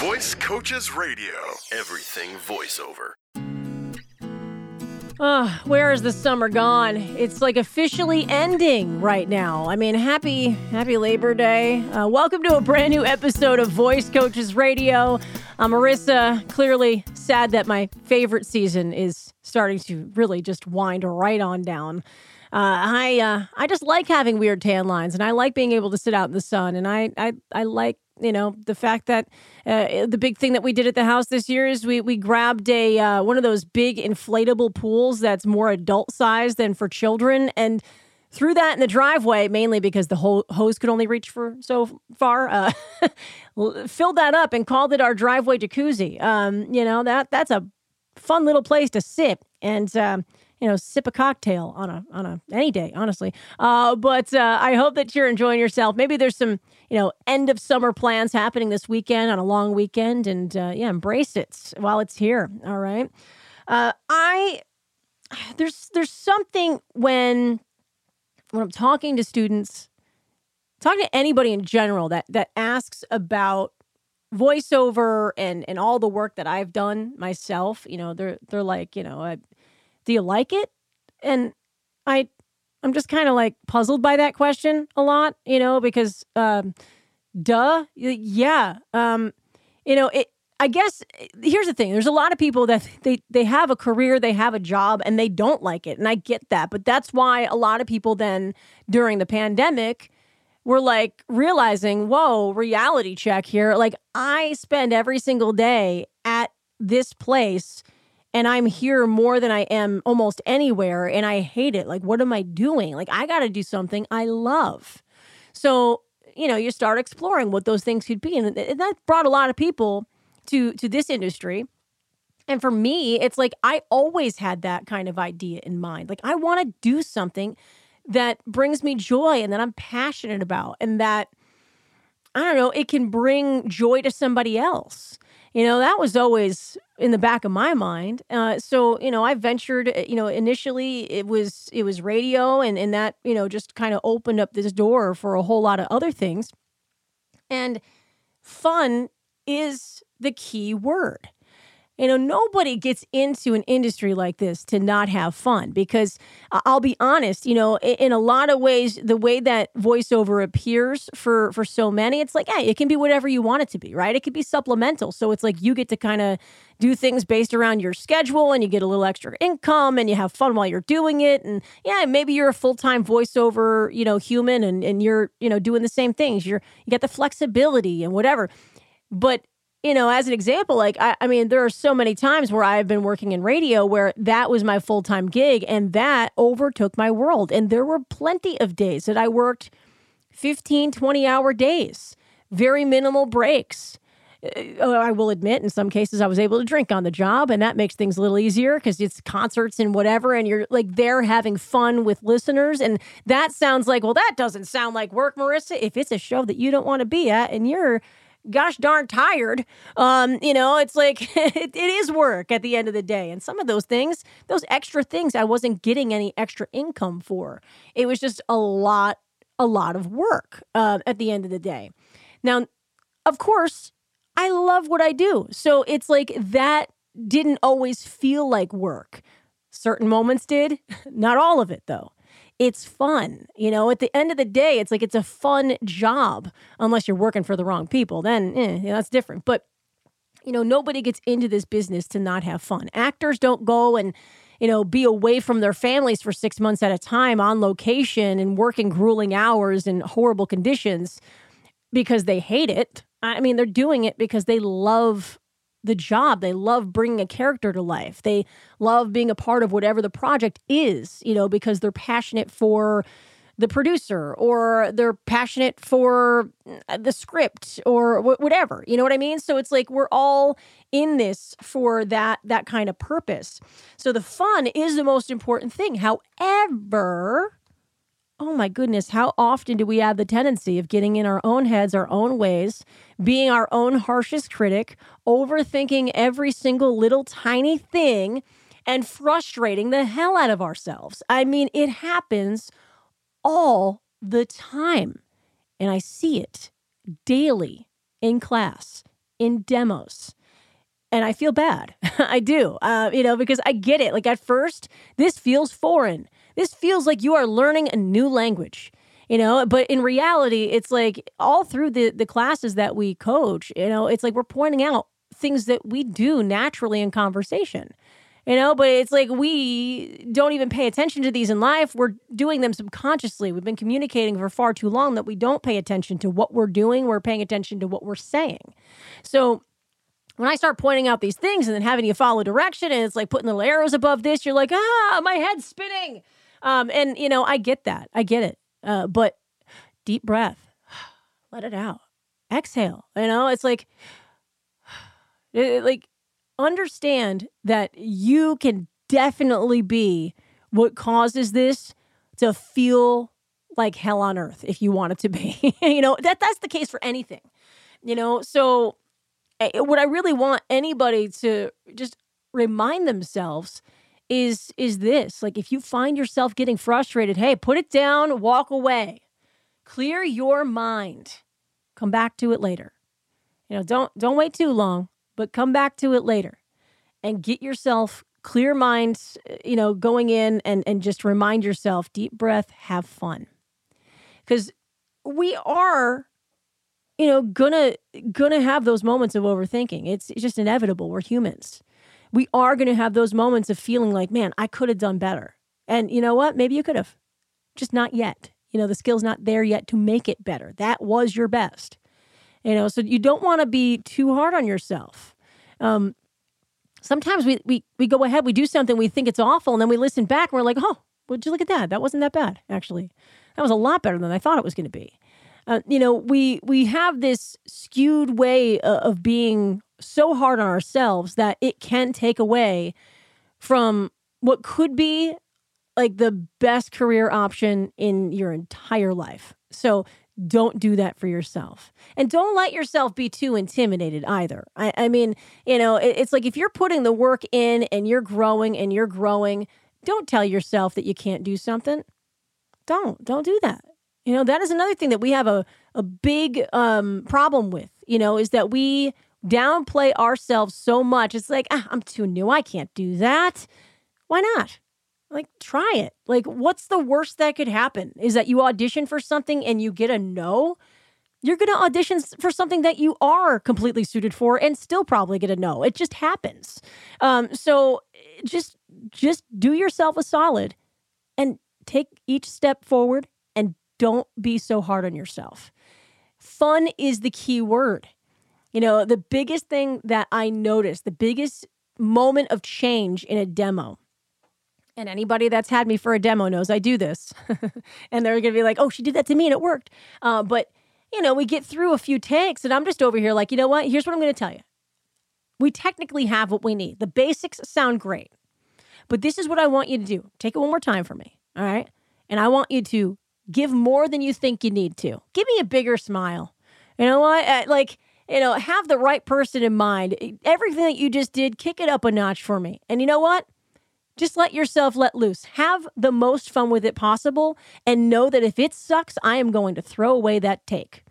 Voice Coaches Radio. Everything voiceover. Uh, where is the summer gone? It's like officially ending right now. I mean, happy happy Labor Day. Uh, welcome to a brand new episode of Voice Coaches Radio. I'm Marissa. Clearly sad that my favorite season is starting to really just wind right on down. Uh, I uh, I just like having weird tan lines, and I like being able to sit out in the sun, and I I, I like you know the fact that uh, the big thing that we did at the house this year is we we grabbed a uh, one of those big inflatable pools that's more adult size than for children. And threw that in the driveway mainly because the whole hose could only reach for so far uh, filled that up and called it our driveway jacuzzi. Um, you know that that's a fun little place to sit. And um, you know, sip a cocktail on a on a any day, honestly. Uh, but uh, I hope that you're enjoying yourself. Maybe there's some you know end of summer plans happening this weekend on a long weekend, and uh, yeah, embrace it while it's here. All right. Uh, I there's there's something when when I'm talking to students, talking to anybody in general that that asks about voiceover and and all the work that I've done myself. You know, they're they're like, you know, do you like it? And I I'm just kind of like puzzled by that question a lot, you know, because um duh, yeah. Um you know, it I guess here's the thing. There's a lot of people that they they have a career, they have a job and they don't like it. And I get that. But that's why a lot of people then during the pandemic were like realizing, "Whoa, reality check here. Like I spend every single day at this place and I'm here more than I am almost anywhere and I hate it. Like, what am I doing? Like, I got to do something I love. So, you know, you start exploring what those things could be. And that brought a lot of people to to this industry. And for me, it's like I always had that kind of idea in mind. Like I want to do something that brings me joy and that I'm passionate about and that I don't know, it can bring joy to somebody else. You know, that was always in the back of my mind. Uh, so, you know, I ventured, uh, you know, initially it was it was radio and and that, you know, just kind of opened up this door for a whole lot of other things. And fun is the key word. You know, nobody gets into an industry like this to not have fun because I'll be honest, you know, in a lot of ways, the way that voiceover appears for for so many, it's like, hey, it can be whatever you want it to be, right? It could be supplemental. So it's like you get to kind of do things based around your schedule and you get a little extra income and you have fun while you're doing it. And yeah, maybe you're a full-time voiceover, you know, human and, and you're, you know, doing the same things. You're you get the flexibility and whatever. But you know, as an example, like, I, I, mean, there are so many times where I've been working in radio where that was my full time gig and that overtook my world. And there were plenty of days that I worked 15, 20 hour days, very minimal breaks. Uh, I will admit, in some cases, I was able to drink on the job, and that makes things a little easier because it's concerts and whatever, and you're like there having fun with listeners. And that sounds like, well, that doesn't sound like work, Marissa. If it's a show that you don't want to be at and you're gosh darn tired. Um, you know, it's like it, it is work at the end of the day. And some of those things, those extra things, I wasn't getting any extra income for. It was just a lot, a lot of work uh, at the end of the day. Now, of course, I love what I do. So it's like that didn't always feel like work. Certain moments did, not all of it though it's fun. You know, at the end of the day, it's like it's a fun job, unless you're working for the wrong people. Then eh, yeah, that's different. But, you know, nobody gets into this business to not have fun. Actors don't go and, you know, be away from their families for six months at a time on location and working grueling hours in horrible conditions because they hate it. I mean, they're doing it because they love the job. They love bringing a character to life. They love being a part of whatever the project is, you know, because they're passionate for the producer or they're passionate for uh, the script or wh- whatever. You know what I mean? So it's like we're all in this for that that kind of purpose. So the fun is the most important thing. However, oh my goodness, how often do we have the tendency of getting in our own heads, our own ways, being our own harshest critic, overthinking every single little tiny thing, and frustrating the hell out of ourselves? I mean, it happens all the time. And I see it daily in class, in demos. And I feel bad. I do, uh, you know, because I get it. Like at first, this feels foreign. This feels like you are learning a new language you know? But in reality it's like all through the the classes that we coach you know it's like we're pointing out things that we do naturally in conversation you know? But it's like we don't even pay attention to these in life. We're doing them subconsciously. We've been communicating for far too long that we don't pay attention to what we're doing. We're paying attention to what we're saying. So when I start pointing out these things and then having you follow direction and it's like putting little arrows above this, you're like, ah, my head's spinning. Um, and you know, I get that. I get it. Uh, but deep breath, let it out. Exhale. You know, it's like, it, like understand that you can definitely be what causes this to feel like hell on earth if you want it to be. you know, that that's the case for anything. You know, so eh, what I really want anybody to just remind themselves is is this. Like if you find yourself getting frustrated, hey, put it down, walk away. Clear your mind. Come back to it later. You know, don't don't wait too long but come back to it later and get yourself clear minds, uh, you know, going in and, and just remind yourself deep breath, have fun. Because we are, you know, gonna gonna have those moments of overthinking. It's, it's just inevitable. We're humans. We are gonna have those moments of feeling like, man, I could have done better. And you know what? Maybe you could have. Just not yet. You know, the skill's not there yet to make it better. That was your best. You know, so you don't want to be too hard on yourself. Um, sometimes we, we we go ahead, we do something, we think it's awful, and then we listen back and we're like, oh, would you look at that? That wasn't that bad, actually. That was a lot better than I thought it was going to be. Uh, you know, we we have this skewed way uh, of being so hard on ourselves that it can take away from what could be like the best career option in your entire life. So don't do that for yourself. And don't let yourself be too intimidated either. I, I mean, you know, it, it's like if you're putting the work in and you're growing and you're growing, don't tell yourself that you can't do something. Don't, don't do that. You know, that is another thing that we have a, a big um, problem with, you know, is that we downplay ourselves so much. It's like, ah, I'm too new. I can't do that. Why not? Like, try it. Like, what's the worst that could happen? Is that you audition for something and you get a no? You're going to audition for something that you are completely suited for and still probably get a no. It just happens. Um, so just just do yourself a solid and take each step forward and don't be so hard on yourself. Fun is the key word. You know, the biggest thing that I noticed, the biggest moment of change in a demo and anybody that's had me for a demo knows I do this. and they're going to be like, oh, she did that to me and it worked. Uh, but, you know, we get through a few takes and I'm just over here like, you know what? Here's what I'm going to tell you. We technically have what we need. The basics sound great. But this is what I want you to do. Take it one more time for me. All right. And I want you to give more than you think you need to. Give me a bigger smile. You know what? Uh, like, you know, have the right person in mind. Everything that you just did, kick it up a notch for me. And you know what? just let yourself let loose. Have the most fun with it possible and know that if it sucks, I am going to throw away that take.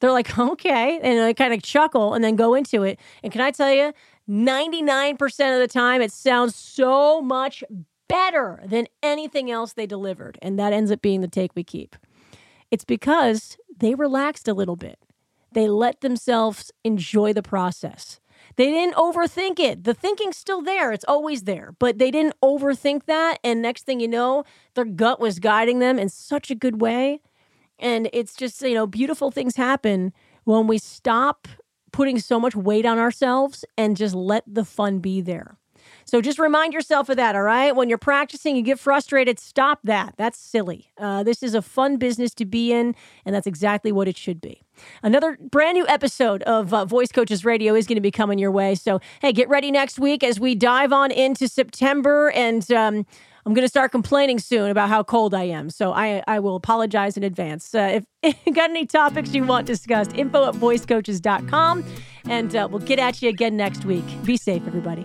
They're like, okay. And I kind of chuckle and then go into it. And can I tell you, 99% of the time, it sounds so much better than anything else they delivered. And that ends up being the take we keep. It's because they relaxed a little bit. They let themselves enjoy the process. They didn't overthink it. The thinking's still there. It's always there. But they didn't overthink that. And next thing you know, their gut was guiding them in such a good way. And it's just, you know, beautiful things happen when we stop putting so much weight on ourselves and just let the fun be there. So just remind yourself of that, all right? When you're practicing, you get frustrated, stop that. That's silly. Uh, this is a fun business to be in, and that's exactly what it should be. Another brand new episode of uh, Voice Coaches Radio is going to be coming your way. So, hey, get ready next week as we dive on into September and. Um, I'm going to start complaining soon about how cold I am. So I, I will apologize in advance. Uh, if, you got any topics you want discussed, info at voicecoaches.com. And uh, we'll get at you again next week. Be safe, everybody.